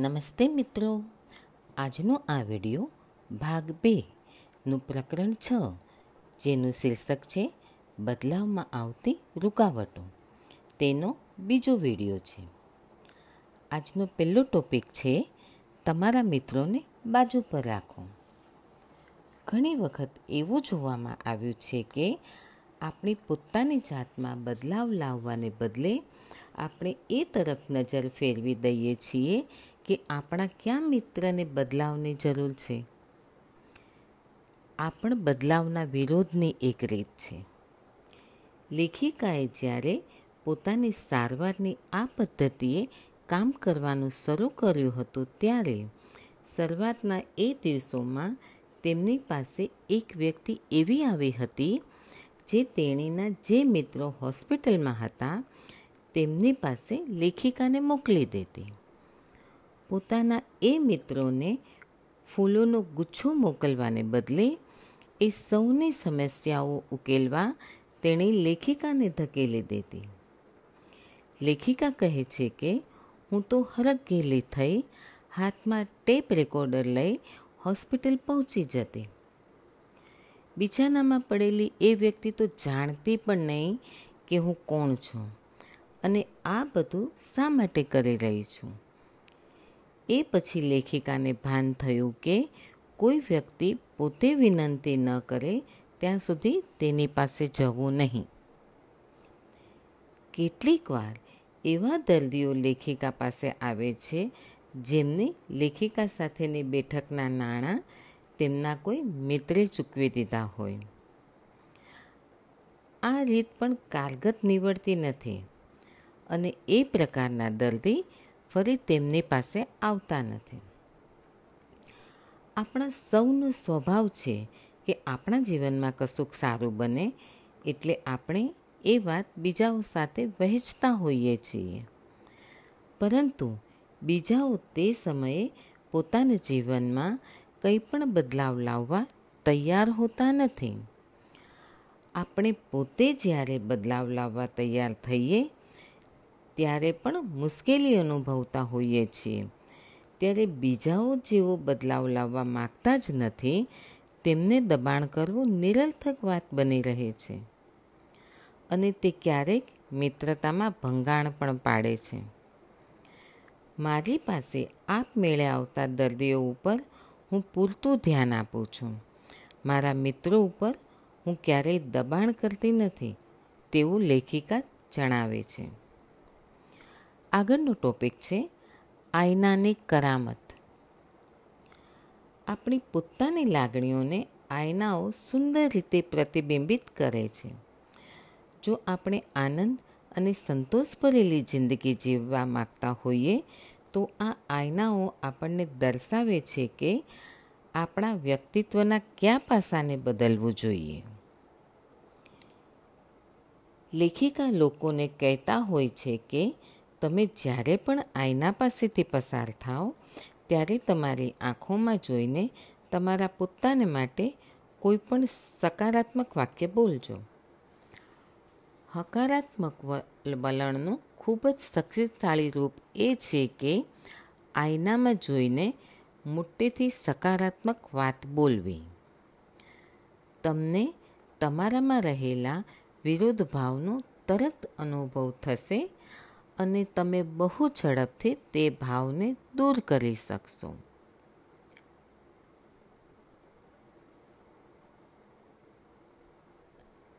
નમસ્તે મિત્રો. આજનો આ વિડિયો ભાગ બે નું પ્રકરણ છ, જેનું શીર્ષક છે બદલાવમાં આવતી રૂકાવટો. તેનો બીજો વિડિયો છે. આજનો પહેલો ટોપિક છે તમારા મિત્રોને બાજુ પર રાખો. ઘણી વખત એવું જોવામાં આવ્યું છે કે આપણી પોતાની જાતમાં બદલાવ લાવવાને બદલે આપણે એ તરફ નજર ફેરવી દઈએ છીએ કે આપણા ક્યાં મિત્રને બદલાવની જરૂર છે. આ પણ બદલાવના વિરોધની એક રીત છે. લેખિકાએ જ્યારે પોતાની સારવારની આ પદ્ધતિએ કામ કરવાનું શરૂ કર્યું હતું ત્યારે શરૂઆતના એ દિવસોમાં તેમની પાસે એક વ્યક્તિ એવી આવી હતી જે તેણીના જે મિત્રો હોસ્પિટલમાં હતા તેમની પાસે લેખિકાને મોકલી દેતી. પોતાના એ મિત્રોને ફૂલોનો ગુચ્છો મોકલવાને બદલે એ સૌની સમસ્યાઓ ઉકેલવા તેણે લેખિકાને ધકેલી દેતી. લેખિકા કહે છે કે, હું તો હરખઘેલી થઈ હાથમાં ટેપ રેકોર્ડર લઈ હોસ્પિટલ પહોંચી જતી. બિછાનામાં પડેલી એ વ્યક્તિ તો જાણતી પણ નહીં કે હું કોણ છું. અને આ બધું શા માટે કરી રહી છું? એ પછી લેખિકાને ભાન થયું કે કોઈ વ્યક્તિ પોતે વિનંતી ન કરે ત્યાં સુધી તેની પાસે જવું નહીં. કેટલીક વાર એવા દર્દીઓ લેખિકા પાસે આવે છે, જેમની લેખિકા સાથેની બેઠકના નાણાં તેમના કોઈ મિત્રે ચૂકવી દીધા હોય. આ રીત પણ કારગત નીવડતી નથી. અને એ પ્રકારના દર્દી ફરી તેમની પાસે આવતા નથી. આપણા સૌનો સ્વભાવ છે કે આપણા જીવનમાં કશુંક સારું બને એટલે આપણે એ વાત બીજાઓ સાથે વહેંચતા હોઈએ છીએ. પરંતુ બીજાઓ તે સમયે પોતાના જીવનમાં કંઈ પણ બદલાવ લાવવા તૈયાર હોતા નથી. આપણે પોતે જ્યારે બદલાવ લાવવા તૈયાર થઈએ ત્યારે પણ મુશ્કેલી અનુભવતા હોઈએ છીએ. ત્યારે બીજાઓ જેવો બદલાવ લાવવા માગતા જ નથી, તેમને દબાણ કરવું નિરર્થક વાત બની રહે છે. અને તે ક્યારેક મિત્રતામાં ભંગાણ પણ પાડે છે. મારી પાસે આપમેળે આવતા દર્દીઓ ઉપર હું પૂરતું ધ્યાન આપું છું. મારા મિત્રો ઉપર હું ક્યારેય દબાણ કરતી નથી, તેવું લેખિકા જણાવે છે. આગળનો ટોપિક છે આયનાની કરામત. આપણી પોતાની લાગણીઓને આયનાઓ સુંદર રીતે પ્રતિબિંબિત કરે છે. જો આપણે આનંદ અને સંતોષ ભરેલી જિંદગી જીવવા માગતા હોઈએ, તો આ આયનાઓ આપણને દર્શાવે છે કે આપણા વ્યક્તિત્વના કયા પાસાને બદલવું જોઈએ. લેખિકા લોકોને કહેતા હોય છે કે તમે જ્યારે પણ આયના પાસેથી પસાર થાઓ, ત્યારે તમારી આંખોમાં જોઈને તમારા પોતાને માટે કોઈ પણ સકારાત્મક વાક્ય બોલજો. હકારાત્મક વલણનું ખૂબ જ શક્તિશાળી રૂપ એ છે કે આયનામાં જોઈને મોટેથી સકારાત્મક વાત બોલવી. તમને તમારામાં રહેલા વિરોધ ભાવનો તરત અનુભવ થશે અને તમે બહુ ઝડપથી તે ભાવને દૂર કરી શકશો.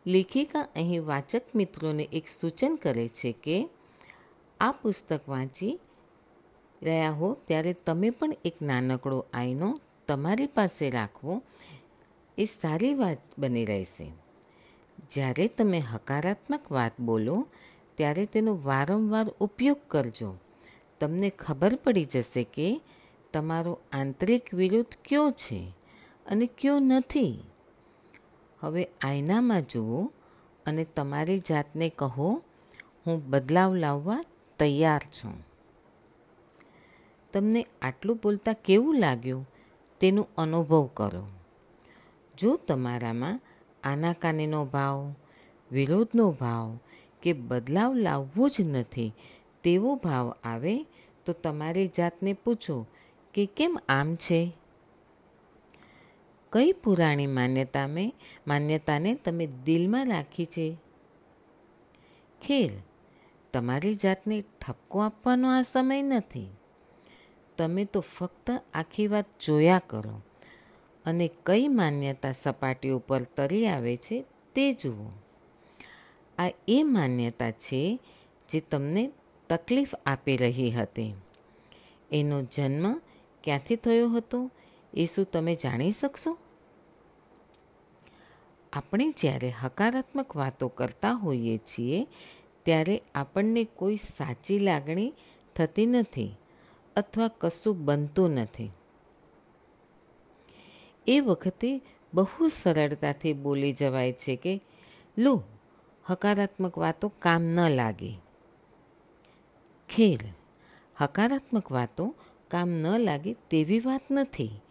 લેખિકા અહીં વાચક મિત્રોને એક સૂચન કરે છે કે, આ પુસ્તક વાંચી રહ્યા હો ત્યારે તમે પણ એક નાનકડો આઈનો તમારી પાસે રાખવો એ સારી વાત બની રહેશે. જ્યારે તમે હકારાત્મક વાત બોલો ત્યારે તેનો વારંવાર ઉપયોગ કરજો. તમને ખબર પડી જશે કે તમારો આંતરિક વિરોધ કયો છે અને કયો નથી. હવે આયનામાં જુઓ અને તમારી જાતને કહો, હું બદલાવ લાવવા તૈયાર છું. તમને આટલું બોલતા કેવું લાગ્યું? તેનો અનુભવ કરો. જો તમારામાં આનાકાનીનો ભાવ, વિરોધનો ભાવ કે બદલાવ લાવવો જ નથી, તેવો ભાવ આવે તો તમારી જાતને પૂછો કે કેમ આમ છે? કઈ પુરાણી માન્યતા મેં માન્યતાને તમે દિલમાં રાખી છે? ખેર તમારી જાતને ઠપકો આપવાનો આ સમય નથી. તમે તો ફક્ત આખી વાત જોયા કરો અને કઈ માન્યતા સપાટી ઉપર તરી આવે છે તે જુઓ. આ એ માન્યતા છે જે તમને તકલીફ આપી રહી હતી. એનો જન્મ ક્યાંથી થયો હતો એ શું તમે જાણી શકશો? આપણે જ્યારે હકારાત્મક વાતો કરતા હોઈએ છીએ, ત્યારે આપણને કોઈ સાચી લાગણી થતી નથી અથવા કશું બનતું નથી. એ વખતે બહુ સરળતાથી બોલી જવાય છે કે, લો હકારાત્મક વાતો કામ ન લાગે. ખેર હકારાત્મક વાતો કામ ન લાગે તેવી વાત નથી.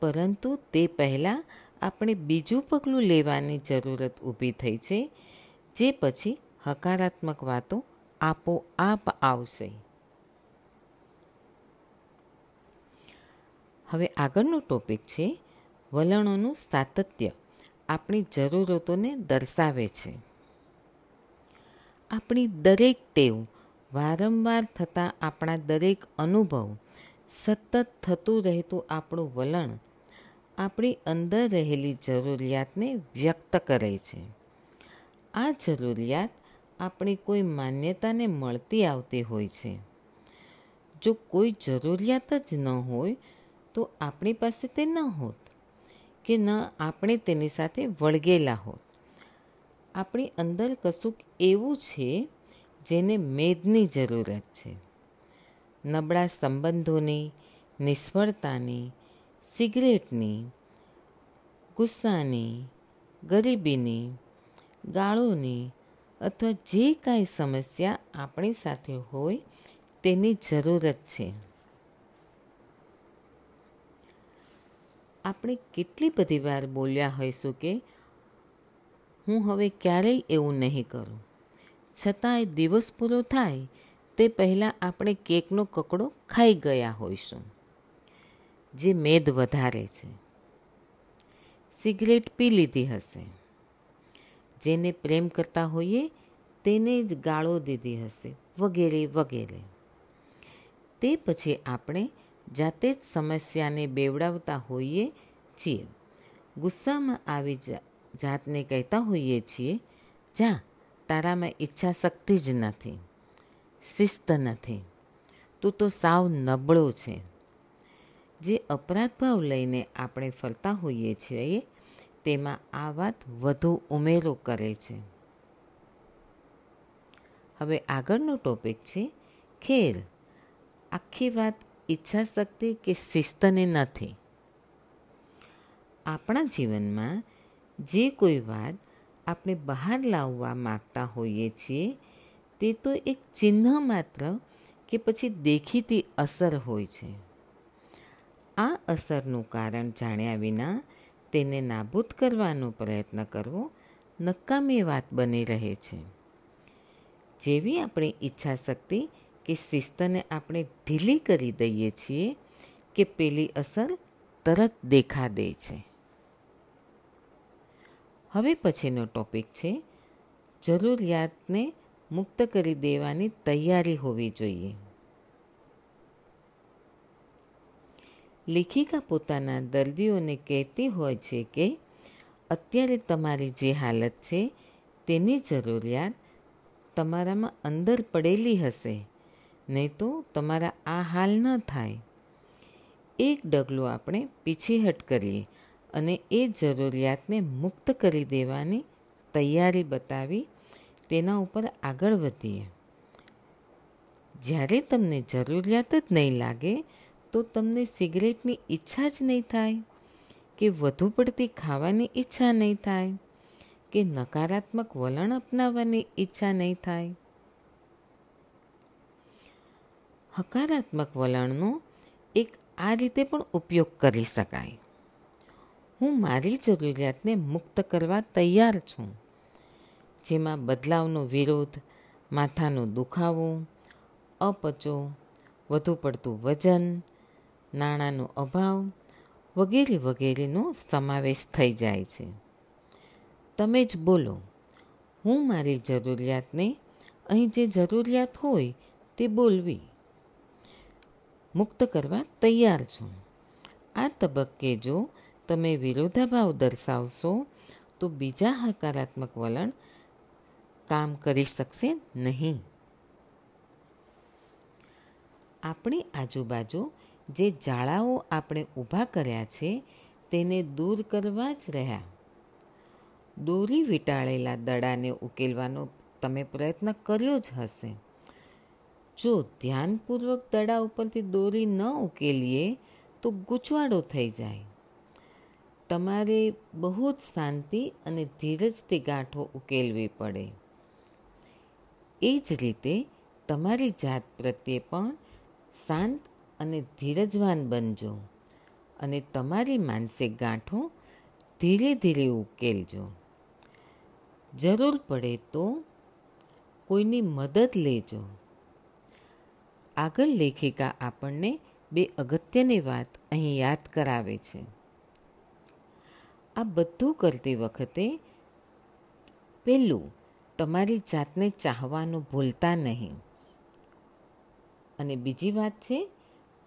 પરંતુ તે પહેલાં આપણે બીજું પગલું લેવાની જરૂરત ઊભી થઈ છે, જે પછી હકારાત્મક વાતો આપોઆપ આવશે. હવે આગળનો ટોપિક છે, વલણોનું સાતત્ય આપણી જરૂરતોને દર્શાવે છે. આપણી દરેક ટેવ, વારંવાર થતા આપણા દરેક અનુભવ, સતત થતું રહેતું આપણું વલણ, આપણી અંદર રહેલી જરૂરિયાતને વ્યક્ત કરે છે. આ જરૂરિયાત આપણી કોઈ માન્યતાને મળતી આવતી હોય છે. જો કોઈ જરૂરિયાત જ ન હોય, તો આપણી પાસે તે ન હોત કે ન આપણે તેની સાથે વળગેલા હોત. આપણી અંદર કશુંક એવું છે જેને મેદની જરૂરત છે. નબળા સંબંધોની, નિષ્ફળતાની, સિગરેટની, ગુસ્સાની, ગરીબીની, ગાળોની અથવા જે કાંઈ સમસ્યા આપણી સાથે હોય તેની જરૂરત છે. આપણે કેટલી બધી વાર બોલ્યા હોઈશું કે હું હવે ક્યારેય એવું નહીં કરું. છતાંય દિવસ પૂરો થાય, તે પહેલાં આપણે કેકનો કકડો ખાઈ ગયા હોઈશું, જે મેદ વધારે છે. સિગરેટ પી લીધી હશે. જેને પ્રેમ કરતા હોઈએ, તેને જ ગાળો દીધી હશે, વગેરે વગેરે. તે પછી આપણે જાતે જ સમસ્યાને બેવડાવતા હોઈએ છીએ. ગુસ્સામાં આવી જાતને કહેતા હોઈએ છીએ, જા, તારામાં ઈચ્છા શક્તિ જ નથી, શિસ્ત નથી, તું તો સાવ નબળો છે. જે અપરાધ ભાવ લઈને આપણે ફરતા હોઈએ છીએ, તેમાં આ વાત વધુ ઉમેરો કરે છે. હવે આગળનો ટોપિક છે ખેર આખી વાત ઈચ્છા શક્તિ કે શિસ્તને નથી? આપણા જીવનમાં જે કોઈ વાત આપણે બહાર લાવવા માગતા હોઈએ છીએ, તે તો એક ચિહ્ન માત્ર કે પછી દેખીતી અસર હોય છે. આ અસરનું કારણ જાણ્યા વિના તેને નાબૂદ કરવાનો પ્રયત્ન કરવો નકામી વાત બની રહે છે. જેવી આપણી ઈચ્છા શક્તિ કે શિસ્તને આપણે ઢીલી કરી દઈએ છીએ કે પેલી અસર તરત દેખા દે છે. હવે પછીનો ટોપિક છે. જરૂરિયાતને મુક્ત કરી દેવાની તૈયારી હોવી જોઈએ. લેખિકા પોતાના દર્દીઓને કહેતી હોય છે કે, અત્યારે તમારી જે હાલત છે, તેની જરૂરિયાત તમારામાં અંદર પડેલી હશે. નહીં તો તમારા આ હાલ ન થાય. એક ડગલું આપણે પીછીહટ કરીએ. અને એ જરૂરિયાતને મુક્ત કરી દેવાની તૈયારી બતાવી તેના ઉપર આગળ વધીએ. જ્યારે તમને જરૂરિયાત જ નહીં લાગે, તો તમને સિગરેટની ઈચ્છા જ નહીં થાય, કે વધુ પડતી ખાવાની ઈચ્છા નહીં થાય, કે નકારાત્મક વલણ અપનાવવાની ઈચ્છા નહીં થાય. હકારાત્મક વલણનો એક આ રીતે પણ ઉપયોગ કરી શકાય. હું મારી જરૂરિયાતને મુક્ત કરવા તૈયાર છું. જેમાં બદલાવનો વિરોધ, માથાનો દુખાવો, અપચો, વધુ પડતું વજન, નાણાંનો અભાવ વગેરે વગેરેનો સમાવેશ થઈ જાય છે. તમે જ બોલો, હું મારી જરૂરિયાતને, અહીં જે જરૂરિયાત હોય તે બોલવી. મુક્ત કરવા તૈયાર છું. આ તબક્કે જો તમે વિરોધાભાવ દર્શાવશો, તો બીજા હકારાત્મક વલણ કામ કરી શકશે નહીં. આપણી આજુબાજુ જે જાળાઓ આપણે ઊભા કર્યા છે, તેને દૂર કરવા જ રહ્યા. દોરી વીંટાળેલા દડાને ઉકેલવાનો તમે પ્રયત્ન કર્યો જ હશે. જો ધ્યાનપૂર્વક દડા ઉપરથી દોરી ન ઉકેલીએ, તો ગૂંચવાડો થઈ જાય. તમારે બહુ જ શાંતિ અને ધીરજથી ગાંઠો ઉકેલવી પડે. એ જ રીતે તમારી જાત પ્રત્યે પણ શાંત અને ધીરજવાન બનજો અને તમારી માનસિક ગાંઠો ધીરે ધીરે ઉકેલજો. જરૂર પડે તો કોઈની મદદ લેજો. આગળ લેખિકા આપણને બે અગત્યની વાત અહીં યાદ કરાવે છે. આ બધું કરતી વખતે પહેલું તમારી જાતને ચાહવાનું ભૂલતા નહીં. અને બીજી વાત છે,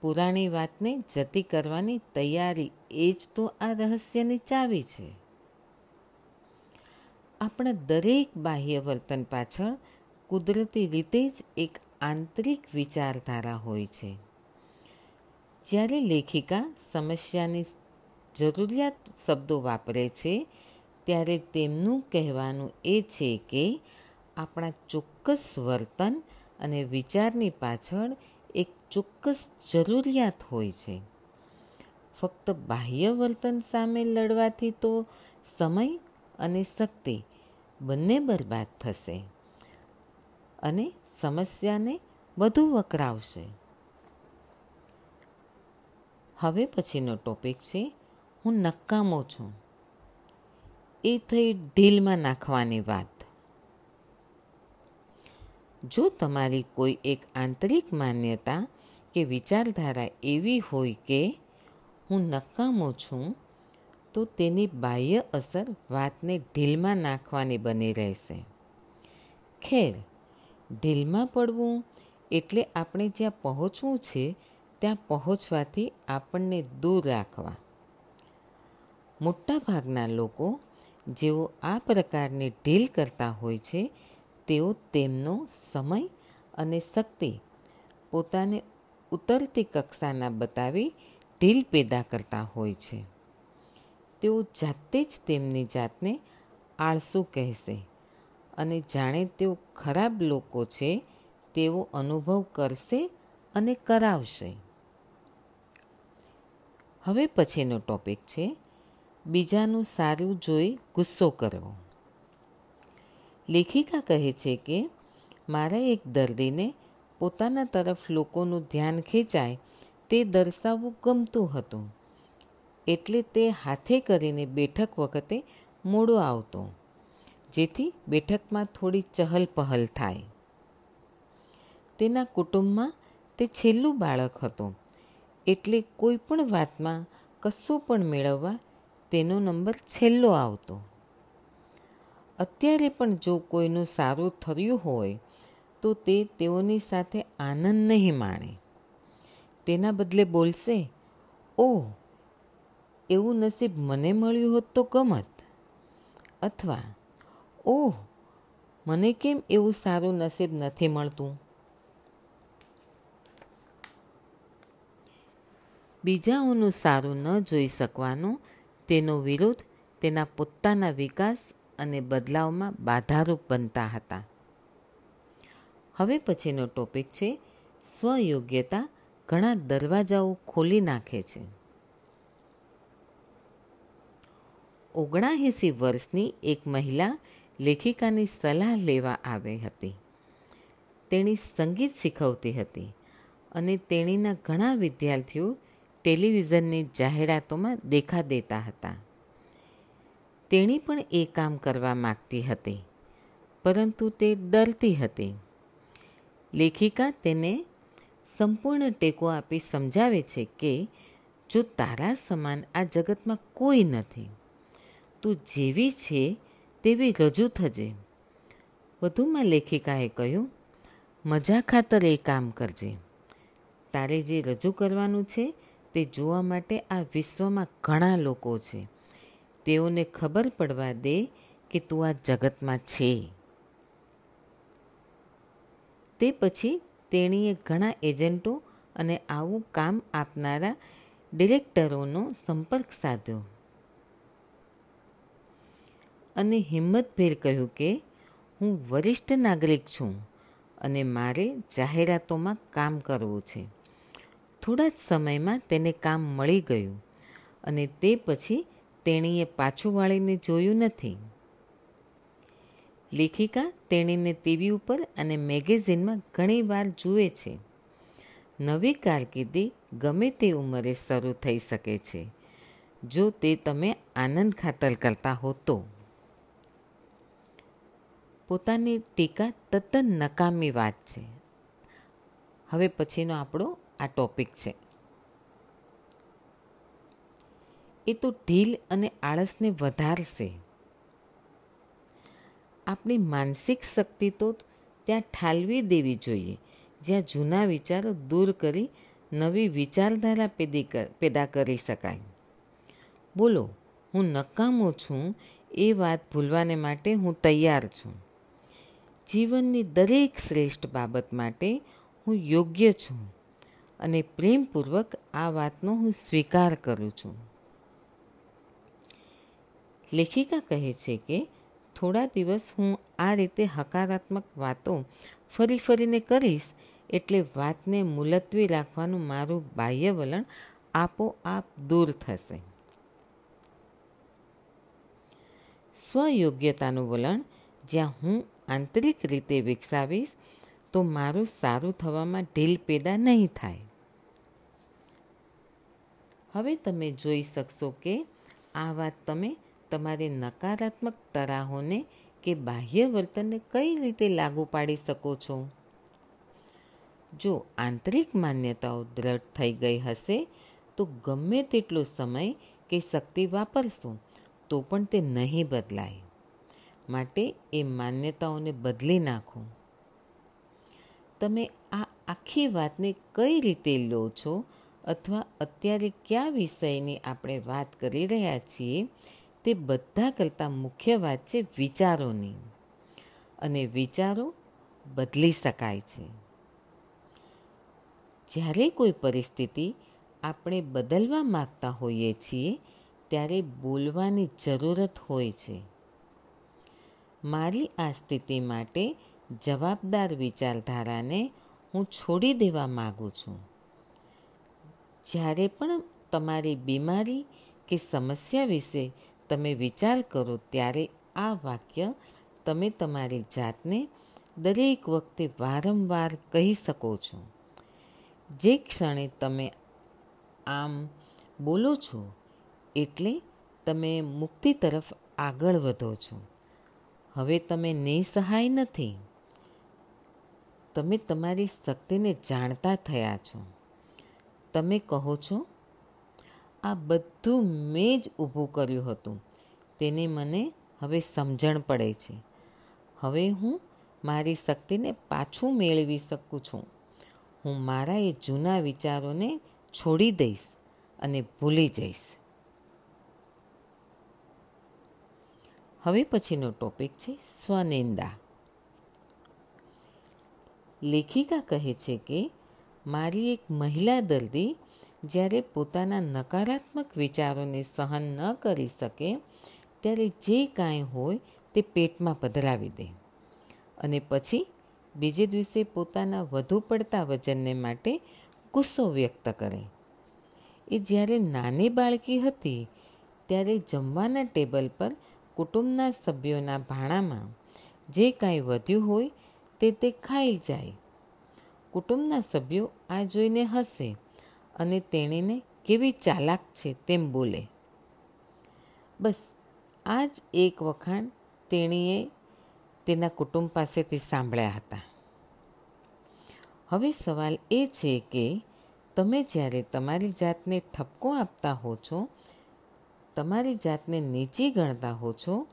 પુરાણી વાતને જતી કરવાની તૈયારી એ જ તો આ રહસ્યની ચાવી છે. આપણા દરેક બાહ્ય વર્તન પાછળ કુદરતી રીતે જ એક આંતરિક વિચારધારા હોય છે. જ્યારે લેખિકા સમસ્યાની જરૂરિયાત શબ્દો વાપરે છે, ત્યારે તેમનું કહેવાનું એ છે કે આપણા ચોક્કસ વર્તન અને વિચારની પાછળ એક ચોક્કસ જરૂરિયાત હોય છે. ફક્ત બાહ્ય વર્તન સામે લડવાથી તો સમય અને શક્તિ બંને બરબાદ થશે અને સમસ્યાને વધુ વકરાવશે. હવે પછીનો ટોપિક છે હું નકામો છું. એ થઈ ઢીલમાં નાખવાની વાત. જો તમારી કોઈ એક આંતરિક માન્યતા કે વિચારધારા એવી હોય કે હું નકામો છું, તો તેની બાહ્ય અસર વાતને ઢીલમાં નાખવાની બની રહેશે. ખેર, ઢીલમાં પડવું એટલે આપણે જ્યાં પહોંચવું છે, ત્યાં પહોંચવાથી આપણને દૂર રાખવા. મોટાભાગના લોકો જેઓ આ પ્રકારની ઢીલ કરતા હોય છે, તેઓ તેમનો સમય અને શક્તિ પોતાને ઉતરતી કક્ષાના બતાવી ઢીલ પેદા કરતા હોય છે. તેઓ જાતે જ તેમની જાતને આળસુ કહેશે અને જાણે તેઓ ખરાબ લોકો છે તેવો અનુભવ કરશે અને કરાવશે. હવે પછીનો ટોપિક છે બીજાનું સારું જોઈ ગુસ્સો કરવો. લેખિકા કહે છે કે, મારા એક દર્દીને પોતાના તરફ લોકોનું ધ્યાન ખેંચાય તે દર્શાવવું ગમતું હતું. એટલે તે હાથે કરીને બેઠક વખતે મોડો આવતો, જેથી બેઠકમાં થોડી ચહલ પહલ થાય. તેના કુટુંબમાં તે છેલ્લું બાળક હતું. એટલે કોઈ પણ વાતમાં કશું પણ મેળવવા તેનો નંબર છેલ્લો આવતો. અત્યારે પણ જો કોઈનું સારું થયું હોય, તો તે તેઓની સાથે આનંદ નહીં માણે. તેના બદલે બોલશે, ઓહ, એવું નસીબ મને મળ્યું હોત તો ગમત. અથવા, ઓહ, મને કેમ એવું સારું નસીબ નથી મળતું? બીજાઓનું સારું ન જોઈ શકવાનો તેનો વિરોધ તેના પોતાના વિકાસ અને બદલાવમાં બાધારૂપ બનતા હતા. હવે પછીનો ટોપિક છે, સ્વયોગ્યતા ઘણા દરવાજાઓ ખોલી નાખે છે. ઓગણાએંસી વર્ષની એક મહિલા લેખિકાની સલાહ લેવા આવી હતી. તેણી સંગીત શીખવતી હતી અને તેણીના ઘણા વિદ્યાર્થીઓ ટેલિવિઝનની જાહેરાતોમાં દેખા દેતા હતા. તેણી પણ એ કામ કરવા માગતી હતી, પરંતુ તે ડરતી હતી. લેખિકા તેને સંપૂર્ણ ટેકો આપી સમજાવે છે કે, જો તારા સમાન આ જગતમાં કોઈ નથી, તું જેવી છે તેવી રજૂ થજે. વધુમાં લેખિકાએ કહ્યું, મજા ખાતર એ કામ કરજે. તારે જે રજૂ કરવાનું છે તે જોવા માટે આ વિશ્વમાં ઘણા લોકો છે. તેઓને ખબર પડવા દે કે તું આ જગતમાં છે. તે પછી તેણીએ ઘણા એજન્ટો અને આવું કામ આપનારા ડિરેક્ટરોનો સંપર્ક સાધ્યો. અને હિંમતભેર કહ્યું કે, હું વરિષ્ઠ નાગરિક છું અને મારે જાહેરાતોમાં કામ કરવું છે. થોડા જ સમયમાં તેને કામ મળી ગયું અને તે પછી તેણીએ પાછું વાળીને જોયું નથી. લેખિકા તેણીને ટીવી ઉપર અને મેગેઝિનમાં ઘણીવાર જુએ છે. નવી કારકિર્દી ગમે તે ઉંમરે શરૂ થઈ શકે છે. જો તે તમે આનંદ ખાતર કરતા હો તો. પોતાની ટીકા તદ્દન નકામી વાત છે. હવે પછીનો આપણો આ ટોપિક છે. એ તો ઢીલ અને આળસને વધારશે. આપણી માનસિક શક્તિ તો ત્યાં ઠાલવી દેવી જોઈએ. જ્યાં જૂના વિચારો દૂર કરી નવી વિચારધારા પેદી કરી શકાય. બોલો, હું નકામો છું એ વાત ભૂલવાને માટે હું તૈયાર છું. જીવનની દરેક શ્રેષ્ઠ બાબત માટે હું યોગ્ય છું. અને પ્રેમપૂર્વક આ વાતનો હું સ્વીકાર કરું છું. લેખિકા કહે છે કે, થોડા દિવસ હું આ રીતે હકારાત્મક વાતો ફરી ફરીને કરીશ એટલે વાતને મુલતવી રાખવાનું મારું બાહ્ય વલણ આપોઆપ દૂર થશે. સ્વયોગ્યતાનું વલણ જ્યાં હું આંતરિક રીતે વિકસાવીશ તો મારું સારું થવામાં ઢીલ પેદા નહીં થાય. હવે તમે જોઈ શકશો કે આ વાત તમે તમારી નકારાત્મક તરાહોને કે બાહ્ય વર્તનને કઈ રીતે લાગુ પાડી શકો છો? જો આંતરિક માન્યતાઓ દ્રઢ થઈ ગઈ હશે, તો ગમે તેટલો સમય કે શક્તિ વાપરશો, તો પણ તે નહીં બદલાય. માટે એ માન્યતાઓને બદલી નાખો. તમે આ આખી વાતને કઈ રીતે લો છો અથવા અત્યારે કયા વિષયની આપણે વાત કરી રહ્યા છીએ તે બધા કરતાં મુખ્ય વાત છે વિચારોની. અને વિચારો બદલી શકાય છે. જ્યારે કોઈ પરિસ્થિતિ આપણે બદલવા માગતા હોઈએ છીએ, ત્યારે બોલવાની જરૂરત હોય છે. મારી આ સ્થિતિ માટે જવાબદાર વિચારધારાને હું છોડી દેવા માગું છું. જ્યારે પણ તમારી બીમારી કે સમસ્યા વિશે તમે વિચાર કરો ત્યારે આ વાક્ય તમે તમારી જાતને દરેક વખતે વારંવાર કહી શકો છો. જે ક્ષણે તમે આમ બોલો છો એટલે તમે મુક્તિ તરફ આગળ વધો છો. હવે તમે નિસહાય નથી. તમે તમારી શક્તિને જાણતા થયા છો. તમે કહો છો, આ બધું મેં જ ઊભું કર્યું હતું. તેને મને હવે સમજણ પડે છે. હવે હું મારી શક્તિને પાછું મેળવી શકું છું. હું મારા એ જૂના વિચારોને છોડી દઈશ અને ભૂલી જઈશ. હવે પછીનો ટોપિક છે સ્વનિંદા. લેખિકા કહે છે કે, મારી એક મહિલા દર્દી જ્યારે પોતાના નકારાત્મક વિચારોને સહન ન કરી શકે, ત્યારે જે કાંઈ હોય તે પેટમાં પધરાવી દે. અને પછી બીજે દિવસે પોતાના વધુ પડતા વજનને માટે ગુસ્સો વ્યક્ત કરે. એ જ્યારે નાની બાળકી હતી, ત્યારે જમવાના ટેબલ પર કુટુંબના સભ્યોના ભાણામાં જે કાંઈ વધ્યું હોય તે તે ખાઈ જાય. કુટુંબના સભ્યો આ જોઈને હસે અને તેણીને કેવી ચાલાક છે તેમ બોલે. બસ આ જ એક વખાણ તેણીએ તેના કુટુંબ પાસેથી સાંભળ્યા હતા. હવે સવાલ એ છે કે, તમે જ્યારે તમારી જાતને ઠપકો આપતા હો છો, તમારી જાતને નીચી ગણતા હો છો,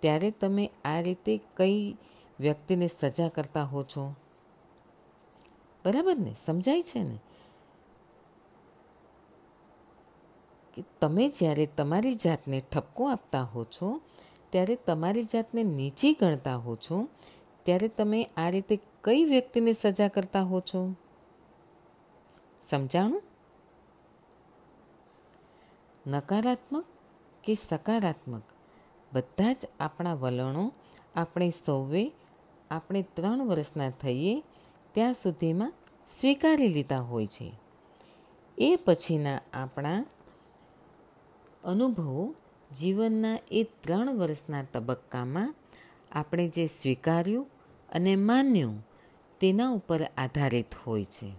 ત્યારે તમે આ રીતે કઈ વ્યક્તિને સજા કરતા હો છો? બરાબર ને? સમજાય છે ને? કે તમે જ્યારે તમારી જાતને ઠપકો આપતા હો છો, ત્યારે તમારી જાતને નીચી ગણતા હો છો, ત્યારે તમે આ રીતે કઈ વ્યક્તિને સજા કરતા હો છો? સમજાણું? નકારાત્મક કે સકારાત્મક? બધા જ આપણા વલણો આપણે સૌએ આપણે ત્રણ વર્ષના થઈએ ત્યાં સુધીમાં સ્વીકારી લીધા હોય છે. એ પછીના આપણા અનુભવો જીવનના એ ત્રણ વર્ષના તબક્કામાં આપણે જે સ્વીકાર્યું અને માન્યું તેના ઉપર આધારિત હોય છે.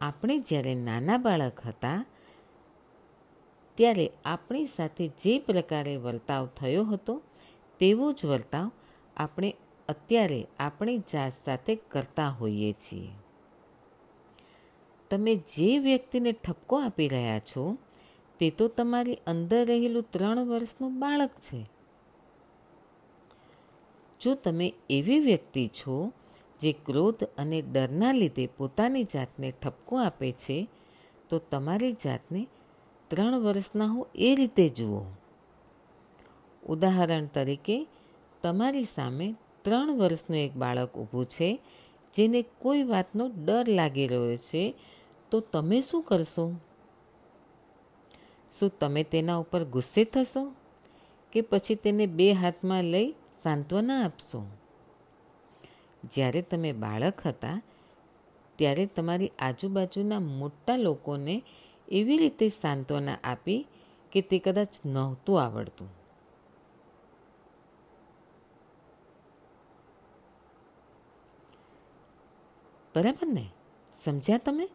આપણે જ્યારે નાના બાળક હતા ત્યારે આપણી સાથે જે પ્રકારે વર્તાવ થયો હતો તેવો જ વર્તાવ આપણે અત્યારે આપણી જાત સાથે કરતા હોઈએ છીએ. તમે જે વ્યક્તિને ઠપકો આપી રહ્યા છો, તે તો તમારી અંદર રહેલું ત્રણ વર્ષનું બાળક છે. જો તમે એવી વ્યક્તિ છો, જે ક્રોધ અને ડરના લીધે પોતાની જાતને ઠપકો આપે છે, તો તમારી જાતને ત્રણ વર્ષના હો એ રીતે જુઓ. ઉદાહરણ તરીકે તમારી સામે ત્રણ વર્ષનું એક બાળક ઊભું છે, જેને કોઈ વાતનો ડર લાગી રહ્યો છે, તો તમે શું કરશો? શું તમે તેના ઉપર ગુસ્સે થશો કે પછી તેને બે હાથમાં લઈ સાંત્વના આપશો? જ્યારે તમે બાળક હતા, ત્યારે તમારી આજુબાજુના મોટા લોકોને એવી રીતે સાંત્વના આપી કે તે કદાચ નહોતું આવડતું. બરાબર ને? સમજ્યા તમે?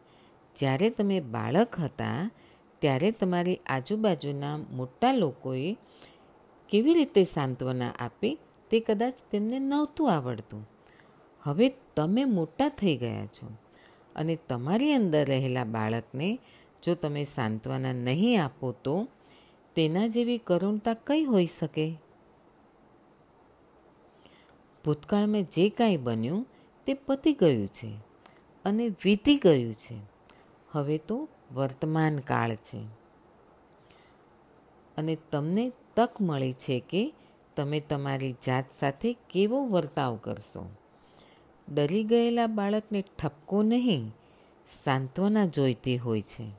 જ્યારે તમે બાળક હતા, ત્યારે તમારી આજુબાજુના મોટા લોકોએ કેવી રીતે સાંત્વના આપી તે કદાચ તેમને નહોતું આવડતું. હવે તમે મોટા થઈ ગયા છો અને તમારી અંદર રહેલા બાળકને જો તમે સાંત્વના નહીં આપો તો તેના જેવી કરુણતા કઈ હોઈ શકે? ભૂતકાળમાં જે કાંઈ બન્યું તે પતી ગયું છે. અને વીતી ગયું છે. હવે તો વર્તમાન કાળ છે. અને તમને તક મળી છે કે તમે તમારી જાત સાથે કેવો વર્તાવ કરશો. ડરી ગયેલા બાળકને ઠપકો નહીં, સાંત્વના જોઈતી હોય છે.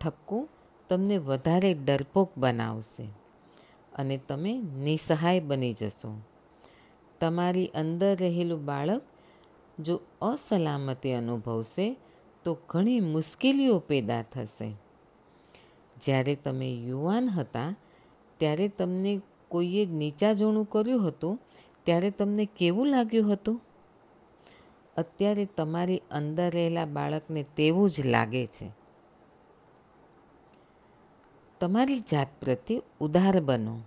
ઠપકો તમને વધારે ડરપોક બનાવશે અને તમે નિસહાય બની જશો. તમારી અંદર રહેલું બાળક જો અસલામતી અનુભવશે, તો ઘણી મુશ્કેલીઓ પેદા થશે. જ્યારે તમે યુવાન હતા, ત્યારે તમને કોઈએ નીચાજોણું કર્યું હતું, ત્યારે તમને કેવું લાગ્યું હતું? અત્યારે તમારી અંદર રહેલા બાળકને તેવું જ લાગે છે. તમારી જાત પ્રત્યે ઉદાર બનો.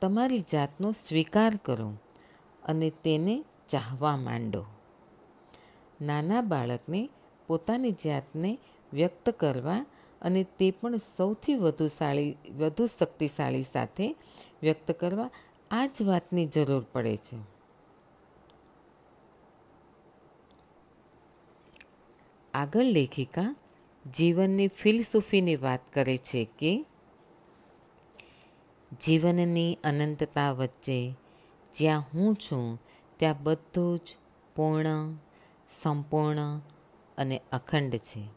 તમારી જાતનો સ્વીકાર કરો અને તેને ચાહવા માંડો. નાના બાળકને પોતાની જાતને વ્યક્ત કરવા અને તે પણ સૌથી વધુ સાળી, વધુ શક્તિશાળી સાથે વ્યક્ત કરવા આ જ વાતની જરૂર પડે છે. આગળ લેખિકા જીવનની ફિલસૂફીની વાત કરે છે કે, જીવનની અનંતતા વચ્ચે જ્યાં હું છું ત્યાં બધું જ પૂર્ણ, સંપૂર્ણ અને અખંડ છે.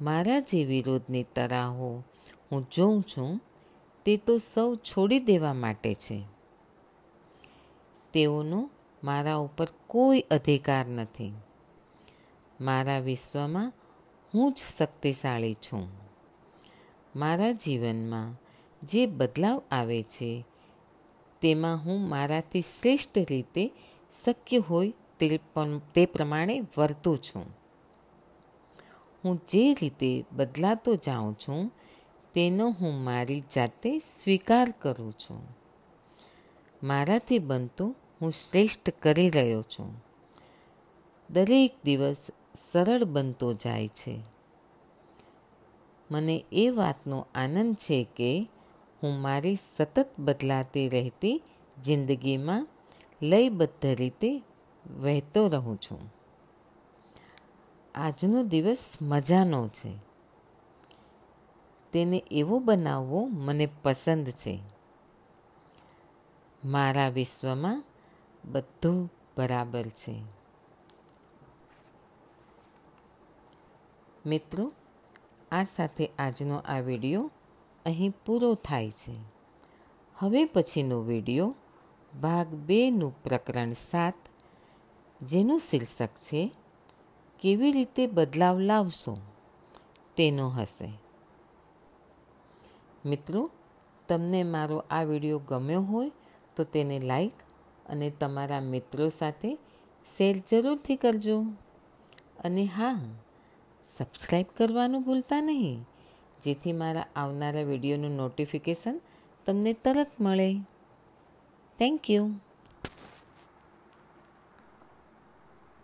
મારા જે વિરોધની તરાહો હું જોઉં છું, તે તો સૌ છોડી દેવા માટે છે. તેઓનો મારા ઉપર કોઈ અધિકાર નથી. મારા વિશ્વમાં હું જ શક્તિશાળી છું. મારા જીવનમાં જે બદલાવ આવે છે તેમાં હું મારાથી શ્રેષ્ઠ રીતે શક્ય હોય તે પણ તે પ્રમાણે વર્તું છું. હું જે રીતે બદલાતો જાઉં છું, તેનો હું મારી જાતે સ્વીકાર કરું છું. મારાથી બનતું હું શ્રેષ્ઠ કરી રહ્યો છું. દરેક દિવસ સરળ બનતો જાય છે. મને એ વાતનો આનંદ છે કે હું મારી સતત બદલાતી રહેતી જિંદગીમાં લયબદ્ધ રીતે વહેતો રહું છું. આજનો દિવસ મજાનો છે. તેને એવો બનાવવો મને પસંદ છે. મારા વિશ્વમાં બધું બરાબર છે. મિત્રો, આ સાથે આજનો આ વીડિયો અહીં પૂરો થાય છે. હવે પછીનો વીડિયો ભાગ બેનું પ્રકરણ સાત, જેનું શીર્ષક છે, કેવી રીતે બદલાવ લાવશો? તેનો હશે. મિત્રો, તમને મારો આ વીડિયો ગમ્યો હોય તો તેને લાઈક અને તમારા મિત્રો સાથે શેર જરૂરથી કરજો. અને હા સબસ્ક્રાઈબ કરવાનું ભૂલતા નહીં. જેથી મારા આવનારા વિડીયોનું નોટિફિકેશન તમને તરત મળે. Thank you